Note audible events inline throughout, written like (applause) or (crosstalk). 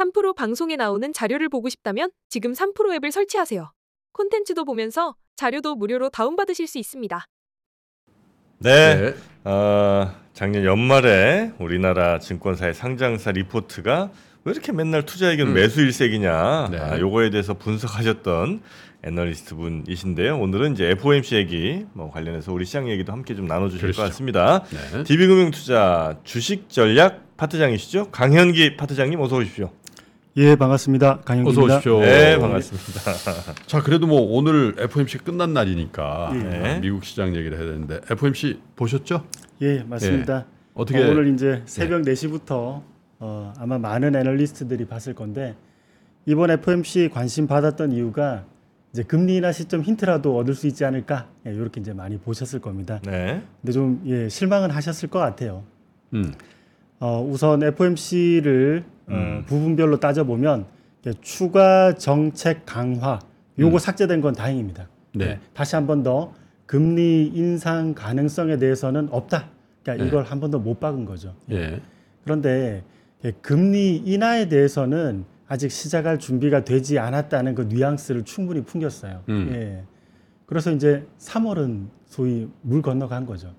3프로 방송에 나오는 자료를 보고 싶다면 지금 3프로 앱을 설치하세요. 콘텐츠도 보면서 자료도 무료로 다운받으실 수 있습니다. 네. 어, 작년 연말에 우리나라 증권사의 상장사 리포트가 왜 이렇게 맨날 투자 의견 음. 매수 일색이냐 네. 아, 요거에 대해서 분석하셨던 애널리스트 분이신데요. 오늘은 이제 FOMC 얘기 뭐 관련해서 우리 시장 얘기도 함께 좀 나눠주실 그러시죠. 것 같습니다. 네. DB금융투자 주식 전략 파트장이시죠? 강현기 파트장님 어서 오십시오. 예, 반갑습니다. 어서 강영기입니다. 오십시오. 네, 반갑습니다. (laughs) 자, 그래도 뭐 오늘 FOMC 끝난 날이니까 네. 어, 미국 시장 얘기를 해야 되는데 FOMC 보셨죠? 예, 맞습니다. 어떻게 어, 오늘 이제 새벽 4시부터 어, 아마 많은 애널리스트들이 봤을 건데 이번 FOMC 관심 받았던 이유가 이제 금리 인하 시점 힌트라도 얻을 수 있지 않을까 예, 이렇게 이제 많이 보셨을 겁니다. 네. 근데 좀 예, 실망은 하셨을 것 같아요. 음. 어, 우선 FOMC를 어, 음. 부분별로 따져보면 추가 정책 강화 요거 음. 삭제된 건 다행입니다. 네. 다시 한 번 더 금리 인상 가능성에 대해서는 없다. 그러니까 네. 이걸 한 번 더 못 박은 거죠. 예. 그런데 예, 금리 인하에 대해서는 아직 시작할 준비가 되지 않았다는 그 뉘앙스를 충분히 풍겼어요. 음. 예. 그래서 이제 3월은 소위 물 건너간 거죠.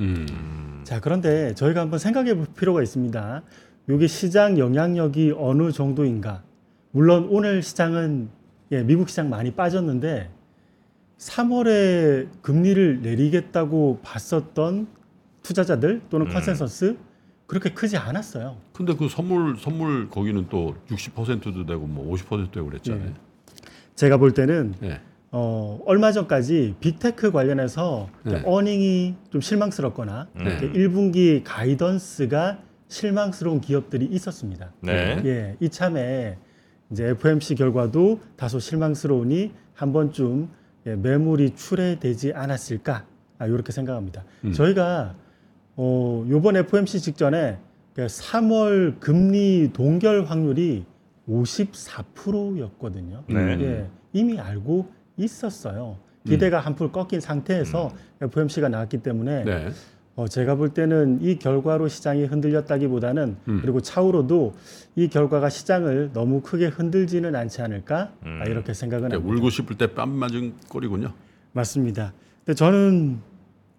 음. 자, 그런데 저희가 한번 생각해 볼 필요가 있습니다. 이게 시장 영향력이 어느 정도인가? 물론 오늘 시장은 예, 미국 시장 많이 빠졌는데 3월에 금리를 내리겠다고 봤었던 투자자들 또는 음. 컨센서스 그렇게 크지 않았어요. 근데 그 선물 선물 거기는 또 60%도 되고 뭐 50%도 되고 그랬잖아요. 제가 볼 때는 예. 어, 얼마 전까지 빅테크 관련해서 네. 어닝이 좀 실망스럽거나 네. 이렇게 1분기 가이던스가 실망스러운 기업들이 있었습니다. 네. 예, 이참에 이제 FOMC 결과도 다소 실망스러우니 한 번쯤 예, 매물이 출회되지 않았을까 아, 이렇게 생각합니다. 음. 저희가 어, 이번 FOMC 직전에 3월 금리 동결 확률이 54%였거든요. 네. 예, 이미 알고 있었어요. 기대가 한풀 꺾인 상태에서 FOMC가 나왔기 때문에 네. 어, 제가 볼 때는 이 결과로 시장이 흔들렸다기보다는 음. 그리고 차후로도 이 결과가 시장을 너무 크게 흔들지는 않지 않을까 음. 아, 이렇게 생각은 네, 합니다. 울고 싶을 때 뺨 맞은 꼴이군요. 맞습니다. 근데 저는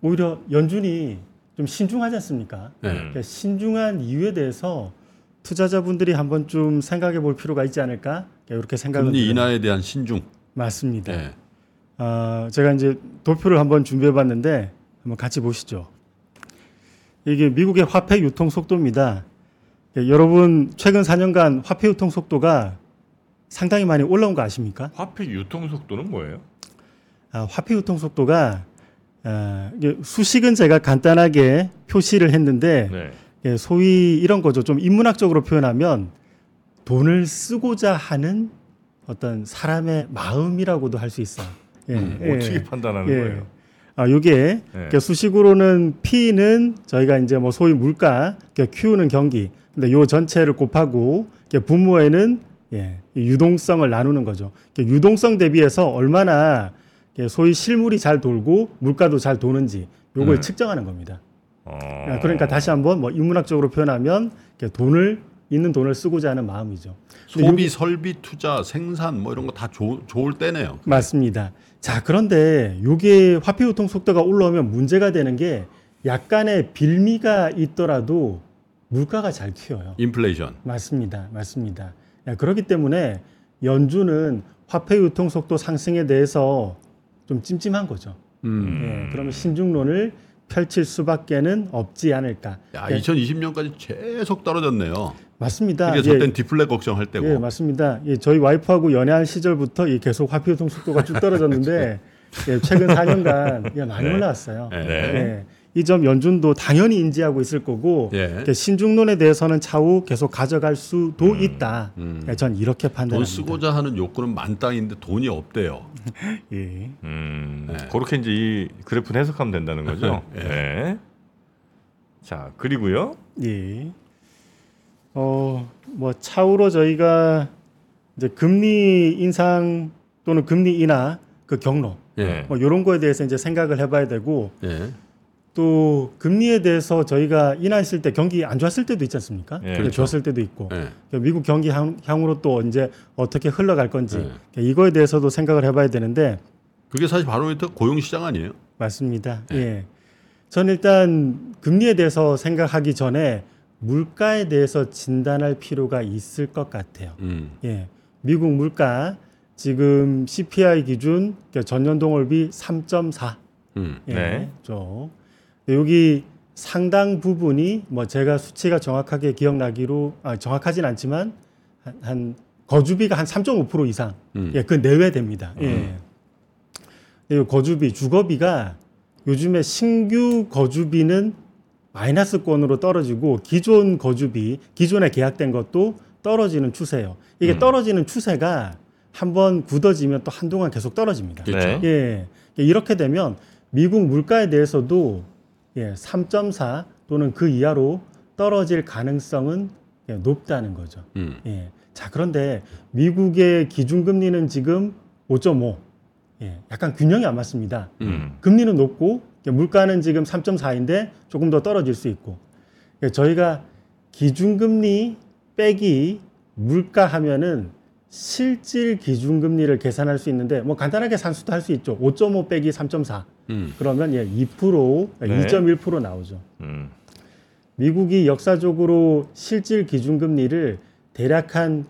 오히려 연준이 좀 신중하지 않습니까? 네. 그러니까 신중한 이유에 대해서 투자자분들이 한번 좀 생각해 볼 필요가 있지 않을까 이렇게 생각을 금리. 인하에 대한 신중. 맞습니다. 예. 아, 제가 이제 도표를 한번 준비해 봤는데 한번 같이 보시죠. 이게 미국의 화폐 유통 속도입니다. 예, 여러분 최근 4년간 화폐 유통 속도가 상당히 많이 올라온 거 아십니까? 화폐 유통 속도는 뭐예요? 아, 화폐 유통 속도가 아, 수식은 제가 간단하게 표시를 했는데 네. 예, 소위 이런 거죠. 좀 인문학적으로 표현하면 돈을 쓰고자 하는 어떤 사람의 마음이라고도 할 수 있어요. 예, 음, 예. 어떻게 판단하는 예. 거예요? 아, 요게 네. 그러니까 수식으로는 P는 저희가 이제 뭐 소위 물가, 그러니까 Q는 경기. 근데 요 전체를 곱하고 이렇게 분모에는 예, 이 유동성을 나누는 거죠. 그러니까 유동성 대비해서 얼마나 소위 실물이 잘 돌고 물가도 잘 도는지 요걸 음. 측정하는 겁니다. 어. 아, 그러니까 다시 한번 뭐 인문학적으로 표현하면 돈을 있는 돈을 쓰고자 하는 마음이죠. 소비, 설비, 투자, 생산 뭐 이런 거 다 좋을 때네요. 맞습니다. 자, 그런데 요게 화폐 유통 속도가 올라오면 문제가 되는 게 약간의 빌미가 있더라도 물가가 잘 튀어요. 인플레이션. 맞습니다. 맞습니다. 야, 그렇기 때문에 연준은 화폐 유통 속도 상승에 대해서 좀 찜찜한 거죠. 음. 예, 그러면 신중론을 펼칠 수밖에는 없지 않을까. 야, 예, 2020년까지 계속 떨어졌네요. 맞습니다. 예, 저땐 디플레 걱정할 때고. 예, 맞습니다. 예, 저희 와이프하고 연애할 시절부터 이 계속 화폐 유통 속도가 쭉 떨어졌는데 (laughs) 예, 최근 4년간 예, 많이 네. 올라왔어요. 예. 예, 이 점 연준도 당연히 인지하고 있을 거고 예. 신중론에 대해서는 차후 계속 가져갈 수도 있다. 음. 예, 전 이렇게 돈 판단합니다. 쓰고자 하는 욕구는 만땅인데 돈이 없대요. (laughs) 예. 음, 네. 그렇게 이제 이 그래프는 해석하면 된다는 거죠. 예. (laughs) 네. 자, 그리고요. 예. 어, 뭐 차후로 저희가 이제 금리 인상 또는 금리 인하 그 경로 예. 뭐 이런 거에 대해서 이제 생각을 해봐야 되고 예. 또 금리에 대해서 저희가 인하했을 때 경기 안 좋았을 때도 있지 않습니까? 예. 그렇죠. 좋았을 때도 있고 예. 그러니까 미국 경기 향, 향으로 또 이제 어떻게 흘러갈 건지 네. 그러니까 이거에 대해서도 생각을 해봐야 되는데 그게 사실 바로미터 고용 시장 아니에요? 맞습니다. 네. 예. 저는 일단 금리에 대해서 생각하기 전에 물가에 대해서 진단할 필요가 있을 것 같아요. 음. 예. 미국 물가 지금 CPI 기준 그러니까 전년 동월비 3.4. 음. 예. 네. 죠. 여기 상당 부분이 뭐 제가 수치가 정확하게 기억나기로 아, 정확하진 않지만 한, 한 거주비가 한 3.5% 이상 음. 예, 그 내외 됩니다. 예. 그리고 거주비, 주거비가 요즘에 신규 거주비는 마이너스권으로 떨어지고 기존 거주비, 기존에 계약된 것도 떨어지는 추세예요. 이게 음. 떨어지는 추세가 한번 굳어지면 또 한동안 계속 떨어집니다. 그렇죠. 네. 예. 이렇게 되면 미국 물가에 대해서도 예, 3.4 또는 그 이하로 떨어질 가능성은 예, 높다는 거죠. 음. 예. 자, 그런데 미국의 기준금리는 지금 5.5. 예. 약간 균형이 안 맞습니다. 음. 금리는 높고 물가는 지금 3.4인데 조금 더 떨어질 수 있고. 예, 저희가 기준금리 빼기 물가 하면은 실질 기준금리를 계산할 수 있는데 뭐 간단하게 산수도 할 수 있죠. 5.5 빼기 3.4. 음. 그러면 예, 2% 네. 2.1% 나오죠. 음. 미국이 역사적으로 실질 기준금리를 대략 한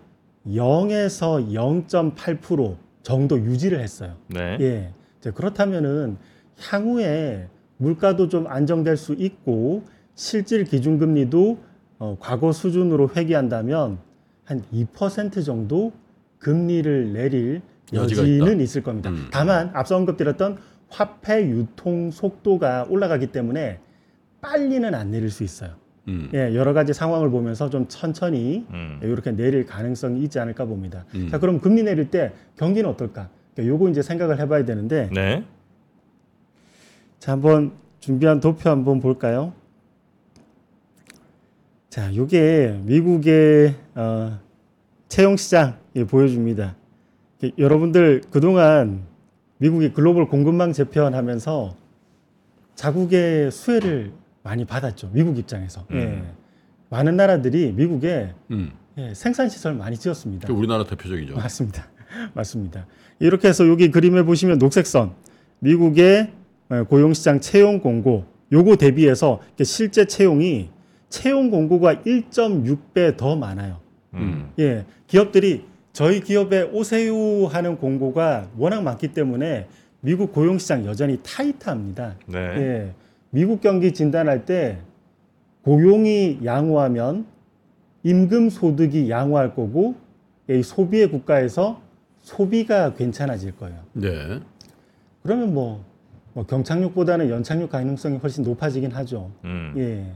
0에서 0.8% 정도 유지를 했어요. 네. 예. 이제 그렇다면은 향후에 물가도 좀 안정될 수 있고 실질 기준금리도 어, 과거 수준으로 회귀한다면 한 2% 정도 금리를 내릴 여지는. 있을 겁니다. 음. 다만 앞서 언급드렸던 화폐 유통 속도가 올라가기 때문에 빨리는 안 내릴 수 있어요. 음. 예, 여러 가지 상황을 보면서 좀 천천히 음. 이렇게 내릴 가능성이 있지 않을까 봅니다. 음. 자, 그럼 금리 내릴 때 경기는 어떨까? 그러니까 요거 이제 생각을 해봐야 되는데, 네. 자, 한번 준비한 도표 한번 볼까요? 자, 요게 미국의 어, 채용 시장 예, 보여줍니다. 예, 여러분들 그동안 미국이 글로벌 공급망 재편하면서 자국의 수혜를 많이 받았죠. 미국 입장에서. 예. 음. 많은 나라들이 미국에 음. 예, 생산 시설 많이 지었습니다. 그 우리나라 대표적이죠. 맞습니다. (laughs) 맞습니다. 이렇게 해서 여기 그림에 보시면 녹색선 미국의 어, 고용시장 채용 공고 요거 대비해서 실제 채용이 채용 공고가 1.6배 더 많아요. 음. 예, 기업들이 저희 기업에 오세요 하는 공고가 워낙 많기 때문에 미국 고용시장 여전히 타이트합니다. 네. 예, 미국 경기 진단할 때 고용이 양호하면 임금 소득이 양호할 거고 이 소비의 국가에서 소비가 괜찮아질 거예요. 네. 그러면 뭐, 뭐 경착륙보다는 연착륙 가능성이 훨씬 높아지긴 하죠. 음. 예,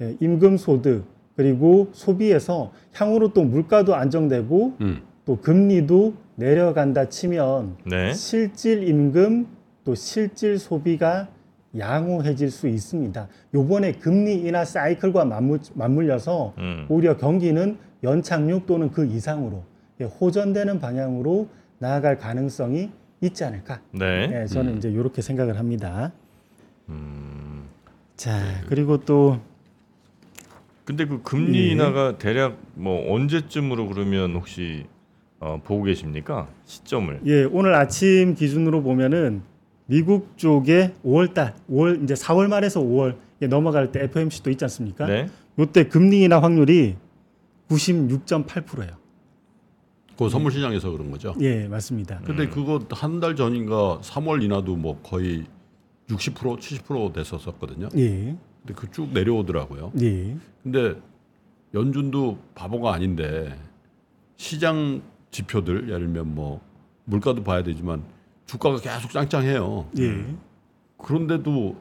예, 임금 소득 그리고 소비에서 향후로 또 물가도 안정되고 음. 또 금리도 내려간다 치면 네. 실질 임금 또 실질 소비가 양호해질 수 있습니다. 요번에 금리 인하 사이클과 맞물, 맞물려서 음. 오히려 경기는 연착륙 또는 그 이상으로 예, 호전되는 방향으로 나아갈 가능성이 있지 않을까. 네. 예, 저는 이제 이렇게 생각을 합니다. 음. 자, 그리고 또 근데 그 금리 예. 인하가 대략 뭐 언제쯤으로 그러면 혹시 어, 보고 계십니까? 시점을. 예, 오늘 아침 기준으로 보면은 미국 쪽에 5월 달, 5월 이제 4월 말에서 5월 에 넘어갈 때 FOMC도 있지 않습니까? 네. 요때 금리 인하 확률이 96.8%예요. 그 선물 시장에서 그런 거죠. 예, 맞습니다. 근데 그거 한 달 전인가 3월 인하도 뭐 거의 60% 70% 됐었었거든요. 예. 근데 그 쭉 내려오더라고요. 예. 근데 연준도 바보가 아닌데 시장 지표들 예를 들면 뭐 물가도 봐야 되지만 주가가 계속 짱짱해요. 예. 그런데도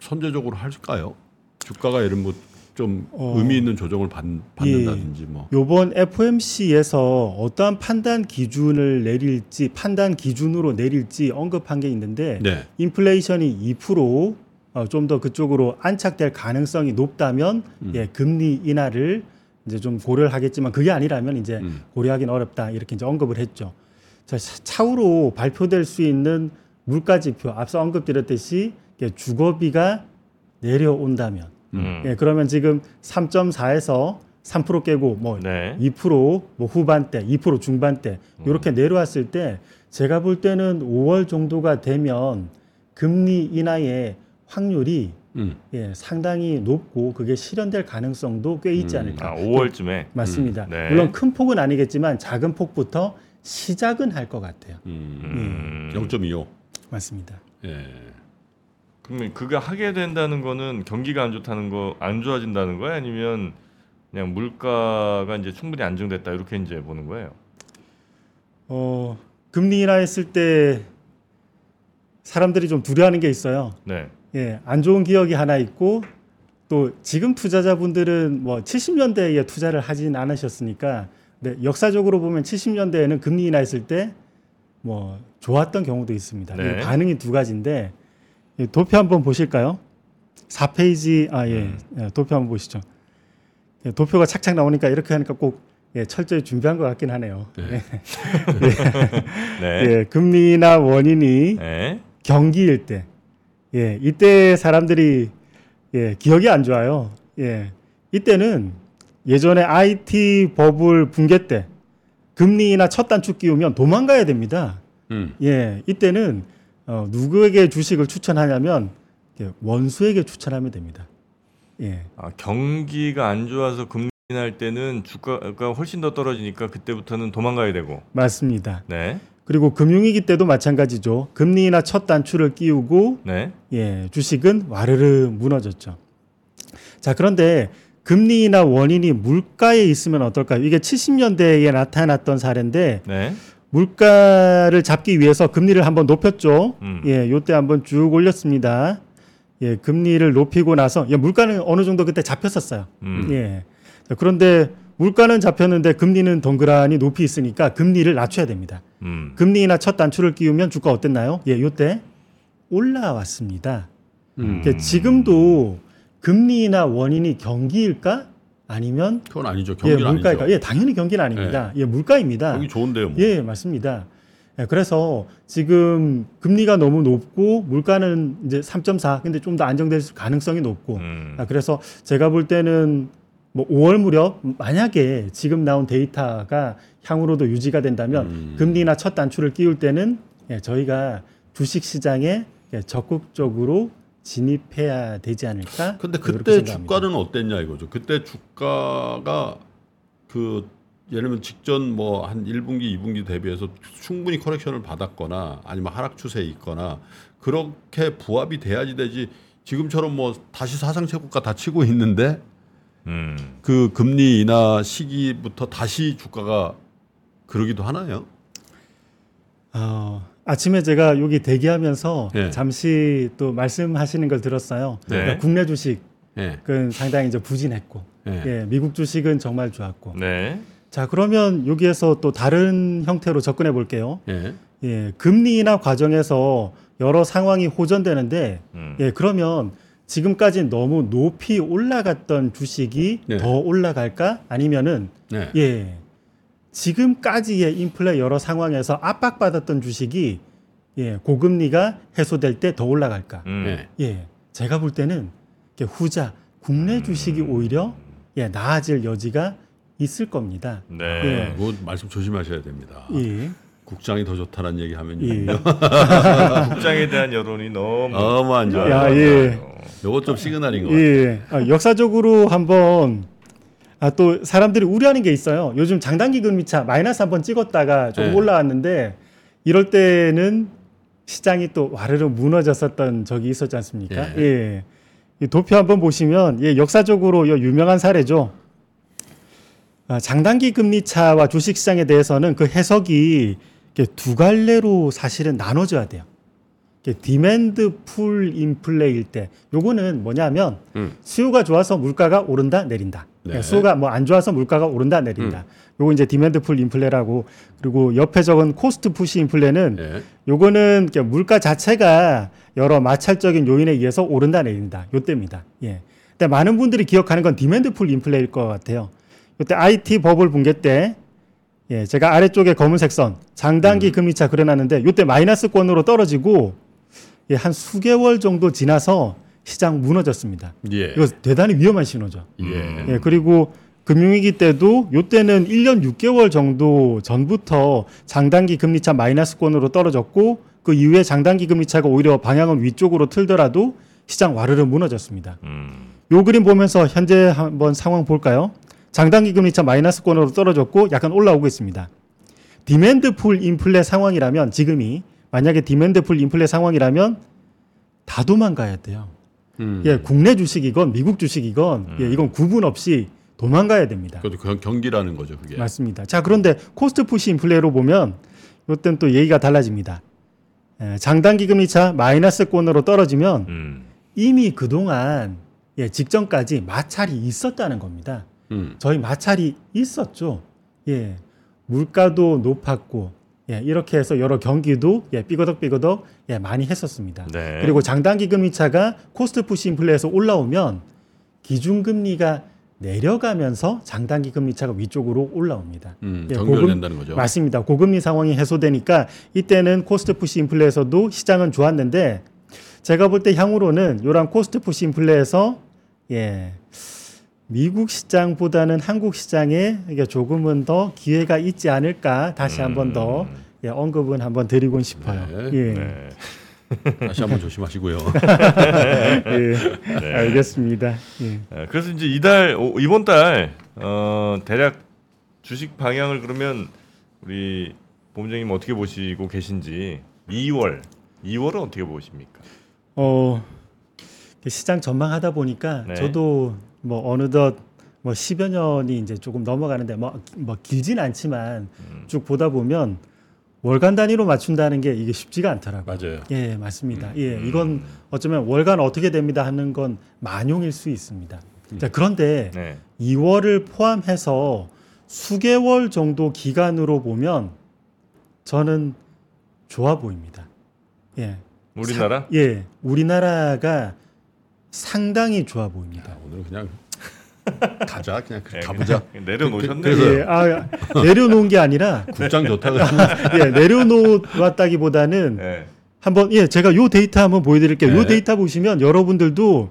선제적으로 할까요? 주가가 예를 뭐 좀 어. 의미 있는 조정을 받, 받는다든지 뭐. 요번 FOMC에서 어떠한 판단 기준을 내릴지 판단 기준으로 내릴지 언급한 게 있는데 네. 인플레이션이 2% 어, 좀 더 그쪽으로 안착될 가능성이 높다면 음. 예, 금리 인하를 이제 좀 고려를 하겠지만 그게 아니라면 이제 음. 고려하기는 어렵다 이렇게 이제 언급을 했죠. 자, 차- 차후로 발표될 수 있는 물가 지표 앞서 언급드렸듯이 주거비가 내려온다면 음. 예, 그러면 지금 3.4에서 3% 깨고 뭐 네. 2%뭐 후반대, 2% 중반대 음. 이렇게 내려왔을 때 제가 볼 때는 5월 정도가 되면 금리 인하의 확률이 음. 예, 상당히 높고 그게 실현될 가능성도 꽤 있지 음. 않을까. 아, 5월쯤에 맞습니다. 음, 네. 물론 큰 폭은 아니겠지만 작은 폭부터 시작은 할 것 같아요. 음. 음. 0.25. 맞습니다. 예. 그러면 그거 하게 된다는 거는 경기가 안 좋다는 거 안 좋아진다는 거야 아니면 그냥 물가가 이제 충분히 안정됐다 이렇게 이제 보는 거예요. 어, 금리 인하 했을 때 사람들이 좀 두려워하는 게 있어요. 네. 예, 안 좋은 기억이 하나 있고 또 지금 투자자분들은 뭐 70년대에 투자를 하진 않으셨으니까 네, 역사적으로 보면 70년대에는 금리 인하했을 때 뭐 좋았던 경우도 있습니다. 네. 이 반응이 두 가지인데 이 도표 한번 보실까요? 4페이지 아 예, 예, 도표 한번 보시죠. 예, 도표가 착착 나오니까 이렇게 하니까 꼭 예, 철저히 준비한 것 같긴 하네요. 네. (laughs) 네. 예, 금리 인하 원인이 네. 경기일 때, 예, 이때 사람들이 예, 기억이 안 좋아요. 예, 이때는 예전에 IT 버블 붕괴 때 금리나 첫 단축 끼우면 도망가야 됩니다. 음. 예, 이때는 어, 누구에게 주식을 추천하냐면 예, 원수에게 추천하면 됩니다. 예, 아, 경기가 안 좋아서 금리 날 때는 주가가 훨씬 더 떨어지니까 그때부터는 도망가야 되고. 맞습니다. 네. 그리고 금융위기 때도 마찬가지죠. 금리나 첫 단추를 끼우고 네. 예, 주식은 와르르 무너졌죠. 자, 그런데 금리나 원인이 물가에 있으면 어떨까요? 이게 70년대에 나타났던 사례인데 네. 물가를 잡기 위해서 금리를 한번 높였죠. 음. 예, 요때 한번 쭉 올렸습니다. 예, 금리를 높이고 나서 예, 물가는 어느 정도 그때 잡혔었어요. 음. 예. 자, 그런데 물가는 잡혔는데 금리는 동그라니 높이 있으니까 금리를 낮춰야 됩니다. 음. 금리나 첫 단추를 끼우면 주가 어땠나요? 예, 요때 올라왔습니다. 음. 그러니까 지금도 금리나 원인이 경기일까? 아니면 그건 아니죠. 예, 경기는 물가일까? 아니죠. 예, 당연히 경기는 아닙니다. 예, 물가입니다. 경기 좋은데요. 뭐. 예, 맞습니다. 예, 그래서 지금 금리가 너무 높고 물가는 이제 3.4 근데 좀 더 안정될 가능성이 높고 음. 아, 그래서 제가 볼 때는 뭐 5월 무렵 만약에 지금 나온 데이터가 향후로도 유지가 된다면 음. 금리나 첫 단추를 끼울 때는 예, 저희가 주식 시장에 예, 적극적으로 진입해야 되지 않을까? 근데 그때. 주가는 어땠냐 이거죠. 그때 주가가 그 예를 들면 직전 뭐 한 1분기, 2분기 대비해서 충분히 커렉션을 받았거나 아니면 하락 추세에 있거나 그렇게 부합이 돼야지 되지 지금처럼 뭐 다시 사상 최고가 다 치고 있는데 음. 그 금리 인하 시기부터 다시 주가가 그러기도 하나요? 어, 아침에 제가 여기 대기하면서 예. 잠시 또 말씀하시는 걸 들었어요. 네. 그러니까 국내 주식은 예. 상당히 이제 부진했고, 예. 예, 미국 주식은 정말 좋았고. 네. 자, 그러면 여기에서 또 다른 형태로 접근해 볼게요. 예. 예, 금리 인하 과정에서 여러 상황이 호전되는데, 음. 예, 그러면 지금까지 너무 높이 올라갔던 주식이 네. 더 올라갈까? 아니면은 네. 예. 지금까지의 인플레 여러 상황에서 압박받았던 주식이 예, 고금리가 해소될 때 더 올라갈까? 음. 예. 예. 제가 볼 때는 후자 국내 주식이 오히려 예, 나아질 여지가 있을 겁니다. 네. 예. 그거 말씀 조심하셔야 됩니다. 예. 국장이 더 좋다는 얘기 하면 예. (laughs) 국장에 대한 여론이 너무 너무 안 좋아요. 야, 예. 요거 좀 시그널인 것 같아요. 예. 아, 역사적으로 한번 아, 또 사람들이 우려하는 게 있어요. 요즘 장단기 금리차 마이너스 한번 찍었다가 좀 네. 올라왔는데 이럴 때는 시장이 또 와르르 무너졌었던 적이 있었지 않습니까? 예. 예. 이 도표 한번 보시면 예, 역사적으로 이 유명한 사례죠. 아, 장단기 금리차와 주식시장에 대해서는 그 해석이 두 갈래로 사실은 나눠져야 돼요. demand pull 인플레일 때 요거는 뭐냐면 음. 수요가 좋아서 물가가 오른다 내린다. 네. 예, 수요가 뭐 안 좋아서 물가가 오른다 내린다. 요거 이제 demand pull 인플레라고 그리고 옆에 적은 cost push 인플레는 예. 요거는 물가 자체가 여러 마찰적인 요인에 의해서 오른다 내린다. 요때입니다. 예. 근데 많은 분들이 기억하는 건 demand pull 인플레일 것 같아요. 요때 IT 버블 붕괴 때 예, 제가 아래쪽에 검은색 선 장단기 금리차 그려놨는데 요때 마이너스권으로 떨어지고 예, 한 수개월 정도 지나서 시장 무너졌습니다. 예. 이거 대단히 위험한 신호죠. 예. 예, 그리고 금융위기 때도 요때는 1년 6개월 정도 전부터 장단기 금리차 마이너스권으로 떨어졌고 그 이후에 장단기 금리차가 오히려 방향을 위쪽으로 틀더라도 시장 와르르 무너졌습니다. 음. 요 그림 보면서 현재 한번 상황 볼까요? 장단기 금리차 마이너스권으로 떨어졌고 약간 올라오고 있습니다. demand pull 인플레 상황이라면 지금이 만약에 demand pull 인플레 상황이라면 다 도망가야 돼요. 음. 예, 국내 주식이건 미국 주식이건 음. 예, 이건 구분 없이 도망가야 됩니다. 그것도 경- 경기라는 거죠, 그게. 맞습니다. 자, 그런데 cost push 인플레로 보면 이때는 또 얘기가 달라집니다. 예, 장단기 금리차 마이너스권으로 떨어지면 음. 이미 그동안 예, 직전까지 마찰이 있었다는 겁니다. 음. 저희 마찰이 있었죠. 예. 물가도 높았고 예, 이렇게 해서 여러 경기도 예, 삐거덕삐거덕 예, 많이 했었습니다. 네. 그리고 장단기 금리차가 cost push 인플레에서 올라오면 기준금리가 내려가면서 장단기 금리차가 위쪽으로 올라옵니다. 음. 예, 연결된다는 거죠. 맞습니다. 고금리 상황이 해소되니까 이때는 cost push 인플레에서도 시장은 좋았는데 제가 볼 때 향후로는 요런 cost push 인플레에서 예. 미국 시장보다는 한국 시장에 조금은 더 기회가 있지 않을까 다시 한번더 음. 예, 언급은 한번 드리고 싶어요. 네. 예. 네. 다시 한번 조심하시고요. (laughs) 예. 알겠습니다. 예. 예, 그래서 이제 이달 오- 이번 달 어, 대략 주식 방향을 그러면 우리 본부장님 어떻게 보시고 계신지 2월 2월은 어떻게 보십니까? 어, 시장 전망하다 보니까 네. 저도 뭐 어느덧 뭐 10여 년이 이제 조금 넘어가는데 뭐, 뭐 길진 않지만 음. 쭉 보다 보면 월간 단위로 맞춘다는 게 이게 쉽지가 않더라고요. 맞아요. 예, 맞습니다. 예, 음. 이건 어쩌면 월간 어떻게 됩니다 하는 건 만용일 수 있습니다. 자, 그런데 네. 2월을 포함해서 수개월 정도 기간으로 보면 저는 좋아 보입니다. 예. 우리나라 예, 우리나라가 상당히 좋아 보입니다. 야, 오늘은 그냥 (laughs) 가자, 그냥 예, 가보자. 그냥 내려놓으셨네. 그- 그래서- 예, 아, 내려놓은 게 아니라 국장 좋다고. (laughs) 예, 내려놓았다기보다는 네. 한번 예, 제가 요 데이터 한번 보여드릴게요. 요 네. 데이터 보시면 여러분들도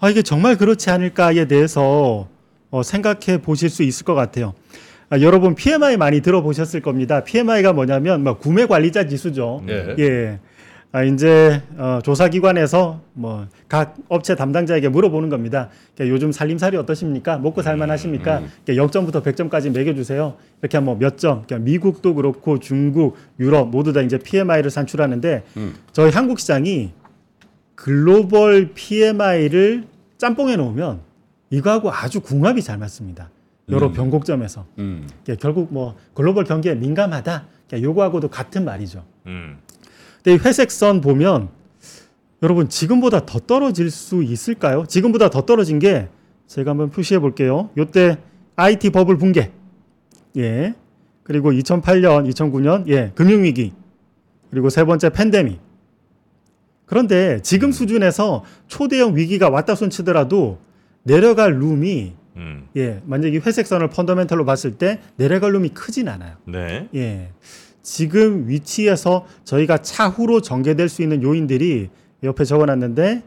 아 이게 정말 그렇지 않을까에 대해서 어, 생각해 보실 수 있을 것 같아요. 아, 여러분 PMI 많이 들어보셨을 겁니다. PMI가 뭐냐면 뭐 구매 관리자 지수죠. 예. 예. 아, 이제 어, 조사기관에서 뭐 각 업체 담당자에게 물어보는 겁니다. 그러니까 요즘 살림살이 어떠십니까? 먹고 살만하십니까? 음. 그러니까 0점부터 100점까지 매겨주세요. 이렇게 하면 몇 점? 그러니까 미국도 그렇고 중국, 유럽 모두 다 이제 PMI를 산출하는데 음. 저희 한국 시장이 글로벌 PMI를 짬뽕해 놓으면 이거하고 아주 궁합이 잘 맞습니다. 여러 음. 변곡점에서 음. 그러니까 결국 뭐 글로벌 경기에 민감하다. 그러니까 요거하고도 같은 말이죠. 음. 이 회색선 보면 여러분 지금보다 더 떨어질 수 있을까요? 지금보다 더 떨어진 게 제가 한번 표시해 볼게요. 요때 IT 버블 붕괴. 예. 그리고 2008년, 2009년 예, 금융 위기. 그리고 세 번째 팬데믹. 그런데 지금 수준에서 초대형 위기가 왔다 손 치더라도 내려갈 룸이 음. 예, 만약에 이 회색선을 펀더멘털로 봤을 때 내려갈 룸이 크진 않아요. 네. 예. 지금 위치에서 저희가 차후로 전개될 수 있는 요인들이 옆에 적어놨는데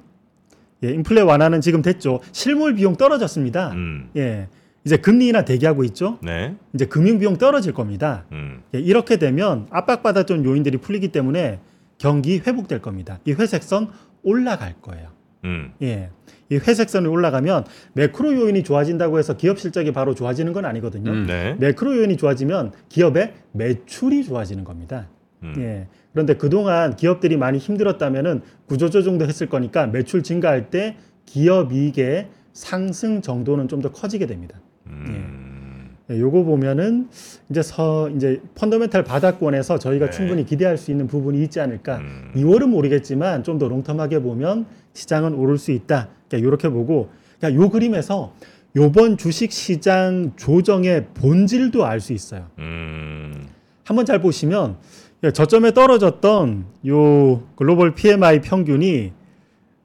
예, 인플레 완화는 지금 됐죠. 실물 비용 떨어졌습니다. 음. 예. 이제 금리 인하 대기하고 있죠. 네. 이제 금융 비용 떨어질 겁니다. 음. 예, 이렇게 되면 압박받았던 요인들이 풀리기 때문에 경기 회복될 겁니다. 이 회색선 올라갈 거예요. 음. 예. 이 회색선이 올라가면 매크로 요인이 좋아진다고 해서 기업 실적이 바로 좋아지는 건 아니거든요. 음. 네. 매크로 요인이 좋아지면 기업의 매출이 좋아지는 겁니다. 음. 예. 그런데 그동안 기업들이 많이 힘들었다면은 구조 조정도 했을 거니까 매출 증가할 때 기업 이익의 상승 정도는 좀 더 커지게 됩니다. 음. 예, 요거 보면은 이제 서 이제 펀더멘탈 바닥권에서 저희가 네. 충분히 기대할 수 있는 부분이 있지 않을까. 음. 2월은 모르겠지만 좀 더 롱텀하게 보면 시장은 오를 수 있다. 이렇게 보고 그러니까 요 그림에서 요번 주식 시장 조정의 본질도 알 수 있어요. 음. 한번 잘 보시면 예, 저점에 떨어졌던 요 글로벌 PMI 평균이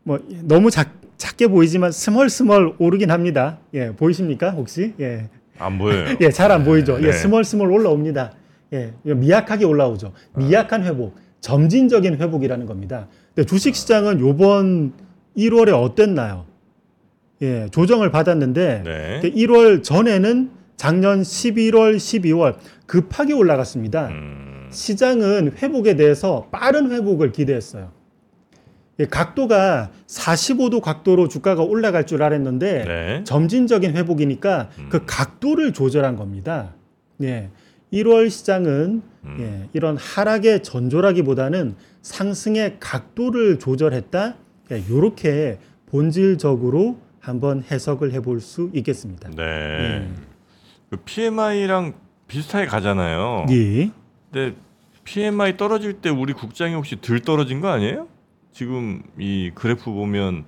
뭐 너무 작, 작게 보이지만 스멀스멀 오르긴 합니다. 예, 보이십니까 혹시? 예, 안 보여요. (laughs) 예, 잘 안 보이죠. 네. 예, 스멀스멀 올라옵니다. 예, 미약하게 올라오죠. 미약한 회복, 점진적인 회복이라는 겁니다. 근데 주식 시장은 요번 1월에 어땠나요? 예, 조정을 받았는데 네. 1월 전에는 작년 11월, 12월 급하게 올라갔습니다. 음, 시장은 회복에 대해서 빠른 회복을 기대했어요. 예, 각도가 45도 각도로 주가가 올라갈 줄 알았는데 네. 점진적인 회복이니까 음. 그 각도를 조절한 겁니다. 예. 1월 시장은 음. 예, 이런 하락의 전조라기보다는 상승의 각도를 조절했다. 예, 이렇게 본질적으로 한번 해석을 해볼 수 있겠습니다. 네. 그 PMI랑 비슷하게 가잖아요. 예. 근데 PMI 떨어질 때 우리 국장이 혹시 덜 떨어진 거 아니에요? 지금 이 그래프 보면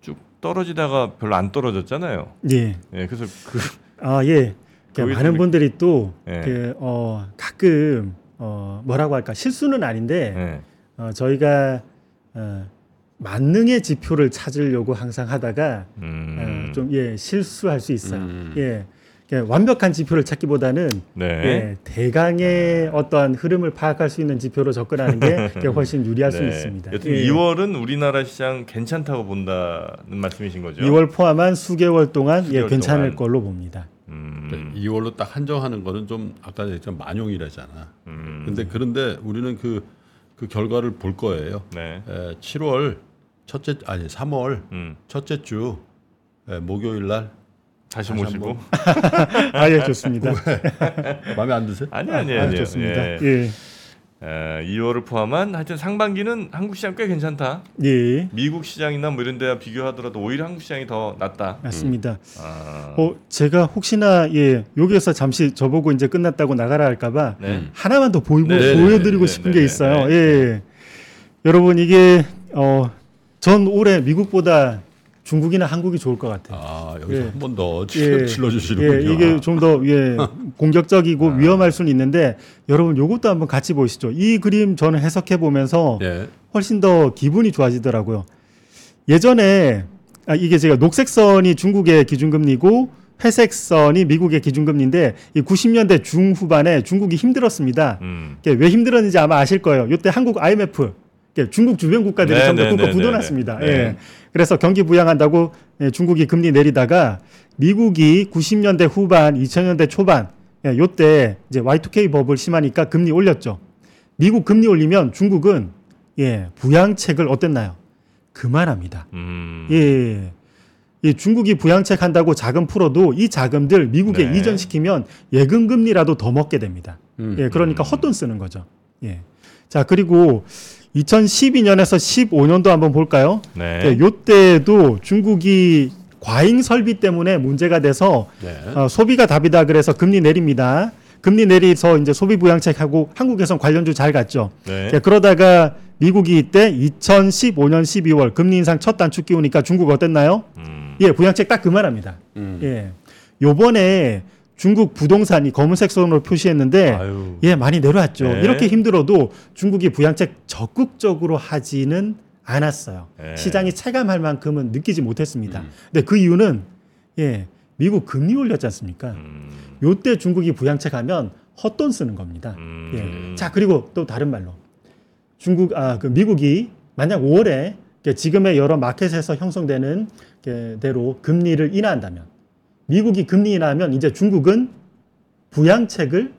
쭉 떨어지다가 별로 안 떨어졌잖아요. 예. 예, 그래서 그 아, 예. 그러니까 거기서 많은 분들이 또 예. 그, 어, 가끔 어, 뭐라고 할까 실수는 아닌데 예. 어, 저희가 어, 만능의 지표를 찾으려고 항상 하다가 음, 어, 좀 예, 실수할 수 있어요. 음. 예. 그러니까 완벽한 지표를 찾기보다는 네. 예, 대강의 어떠한 흐름을 파악할 수 있는 지표로 접근하는 게 (laughs) 그게 훨씬 유리할 수 네. 있습니다. 여튼 예. 2월은 우리나라 시장 괜찮다고 본다는 말씀이신 거죠? 2월 포함한 수개월 동안 예, 수개월 괜찮을 동안. 걸로 봅니다. 음, 2월로 딱 한정하는 거는 좀 아까 얘기했지만 만용이라잖아. 음, 근데 그런데 우리는 그, 그 결과를 볼 거예요. 네. 에, 7월 첫째 아니 3월 음, 첫째 주 에, 목요일 날 다시 다시 모시고 한번. (laughs) 아, 예, 좋습니다. 마음에 안 드세요? 아니 아니 아, 아니 좋습니다. 예. 예. 에, 2월을 포함한 하여튼 상반기는 한국 시장 꽤 괜찮다. 예. 미국 시장이나 뭐 이런 데와 비교하더라도 오히려 한국 시장이 더 낫다. 맞습니다. 아, 어, 제가 혹시나 예, 여기에서 잠시 저보고 이제 끝났다고 나가라 할까 봐 네. 하나만 더 보이고 네, 보여드리고 네, 싶은 네, 게 네, 있어요. 네. 예, 여러분 이게 어, 전 올해 미국보다 중국이나 한국이 좋을 것 같아요. 아 여기서 예. 한번 더 예. 질러 주시는군요. 예, 이게 좀 더 예, (laughs) 공격적이고 아. 위험할 수는 있는데 여러분 요것도 한번 같이 보시죠. 이 그림 저는 해석해 보면서 예. 훨씬 더 기분이 좋아지더라고요. 예전에 아, 이게 제가 녹색 선이 중국의 기준금리고 회색 선이 미국의 기준금리인데 이 90년대 중후반에 중국이 힘들었습니다. 음. 왜 힘들었는지 아마 아실 거예요. 이때 한국 IMF 중국 주변 국가들이 네, 전부 네, 다 네, 굳어놨습니다. 네, 네. 예. 그래서 경기 부양한다고 예, 중국이 금리 내리다가 미국이 90년대 후반, 2000년대 초반 예, 요때 이제 Y2K 버블 심하니까 금리 올렸죠. 미국 금리 올리면 중국은 예, 부양책을 어땠나요? 그만합니다. 음. 예. 이 중국이 부양책 한다고 자금 풀어도 이 자금들 미국에 네. 이전시키면 예금 금리라도 더 먹게 됩니다. 음. 예, 그러니까 헛돈 쓰는 거죠. 예. 자, 그리고 2012년에서 15년도 한번 볼까요? 네. 예, 요때도 중국이 과잉 설비 때문에 문제가 돼서 네. 어, 소비가 답이다 그래서 금리 내립니다. 금리 내리서 이제 소비 부양책하고 한국에선 관련주 잘 갔죠. 네. 예, 그러다가 미국이 이때 2015년 12월 금리 인상 첫 단축 끼우니까 중국 어땠나요? 음. 예, 부양책 딱 그만합니다. 음. 예. 요번에 중국 부동산이 검은색 선으로 표시했는데 아유. 예, 많이 내려왔죠. 네. 이렇게 힘들어도 중국이 부양책 적극적으로 하지는 않았어요. 네. 시장이 체감할 만큼은 느끼지 못했습니다. 음. 근데 그 이유는 예, 미국 금리 올렸지 않습니까? 음. 요때 중국이 부양책 하면 헛돈 쓰는 겁니다. 음. 예. 자, 그리고 또 다른 말로 중국 아, 그 미국이 만약 5월에 지금의 여러 마켓에서 형성되는 게 대로 금리를 인하한다면 미국이 금리 인하하면 이제 중국은 부양책을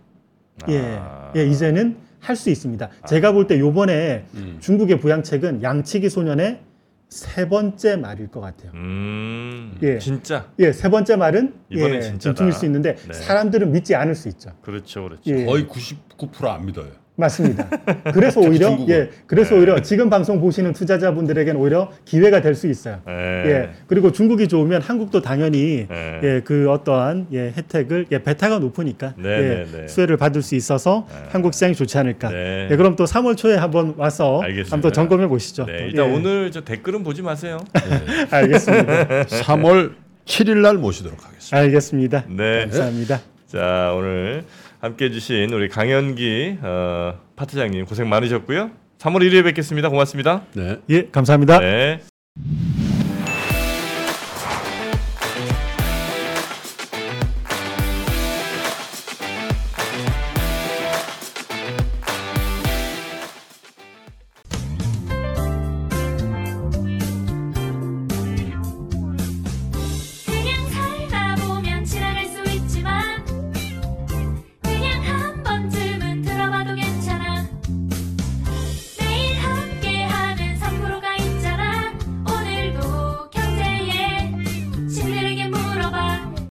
예, 아. 예 이제는 할 수 있습니다. 제가 볼 때 요번에 음. 중국의 부양책은 양치기 소년의 세 번째 말일 것 같아요. 음. 예. 진짜. 예, 세 번째 말은 이번엔 예, 진짜다. 중일 수 있는데 네. 사람들은 믿지 않을 수 있죠. 그렇죠, 그렇죠. 예. 거의 99%안 믿어요. 맞습니다. (laughs) 그래서 오히려 중국은. 예, 그래서 네. 오히려 지금 방송 보시는 투자자분들에게는 오히려 기회가 될 수 있어요. 예. 예, 그리고 중국이 좋으면 한국도 당연히 예. 예, 그 어떠한 예, 혜택을 예, 베타가 높으니까 네, 예, 네, 네. 수혜를 받을 수 있어서 네. 한국 시장이 좋지 않을까. 네. 예, 그럼 또 3월 초에 한번 와서 알겠습니다. 한번 또 점검해 보시죠. 네, 일단 예, 오늘 저 댓글은 보지 마세요. (laughs) 알겠습니다. 3월 7일 날 모시도록 하겠습니다. 알겠습니다. 네. 감사합니다. 자, 오늘 함께 해 주신 우리 강현기 어, 파트장님 고생 많으셨고요. 3월 1일에 뵙겠습니다. 고맙습니다. 네. 예, 감사합니다. 네.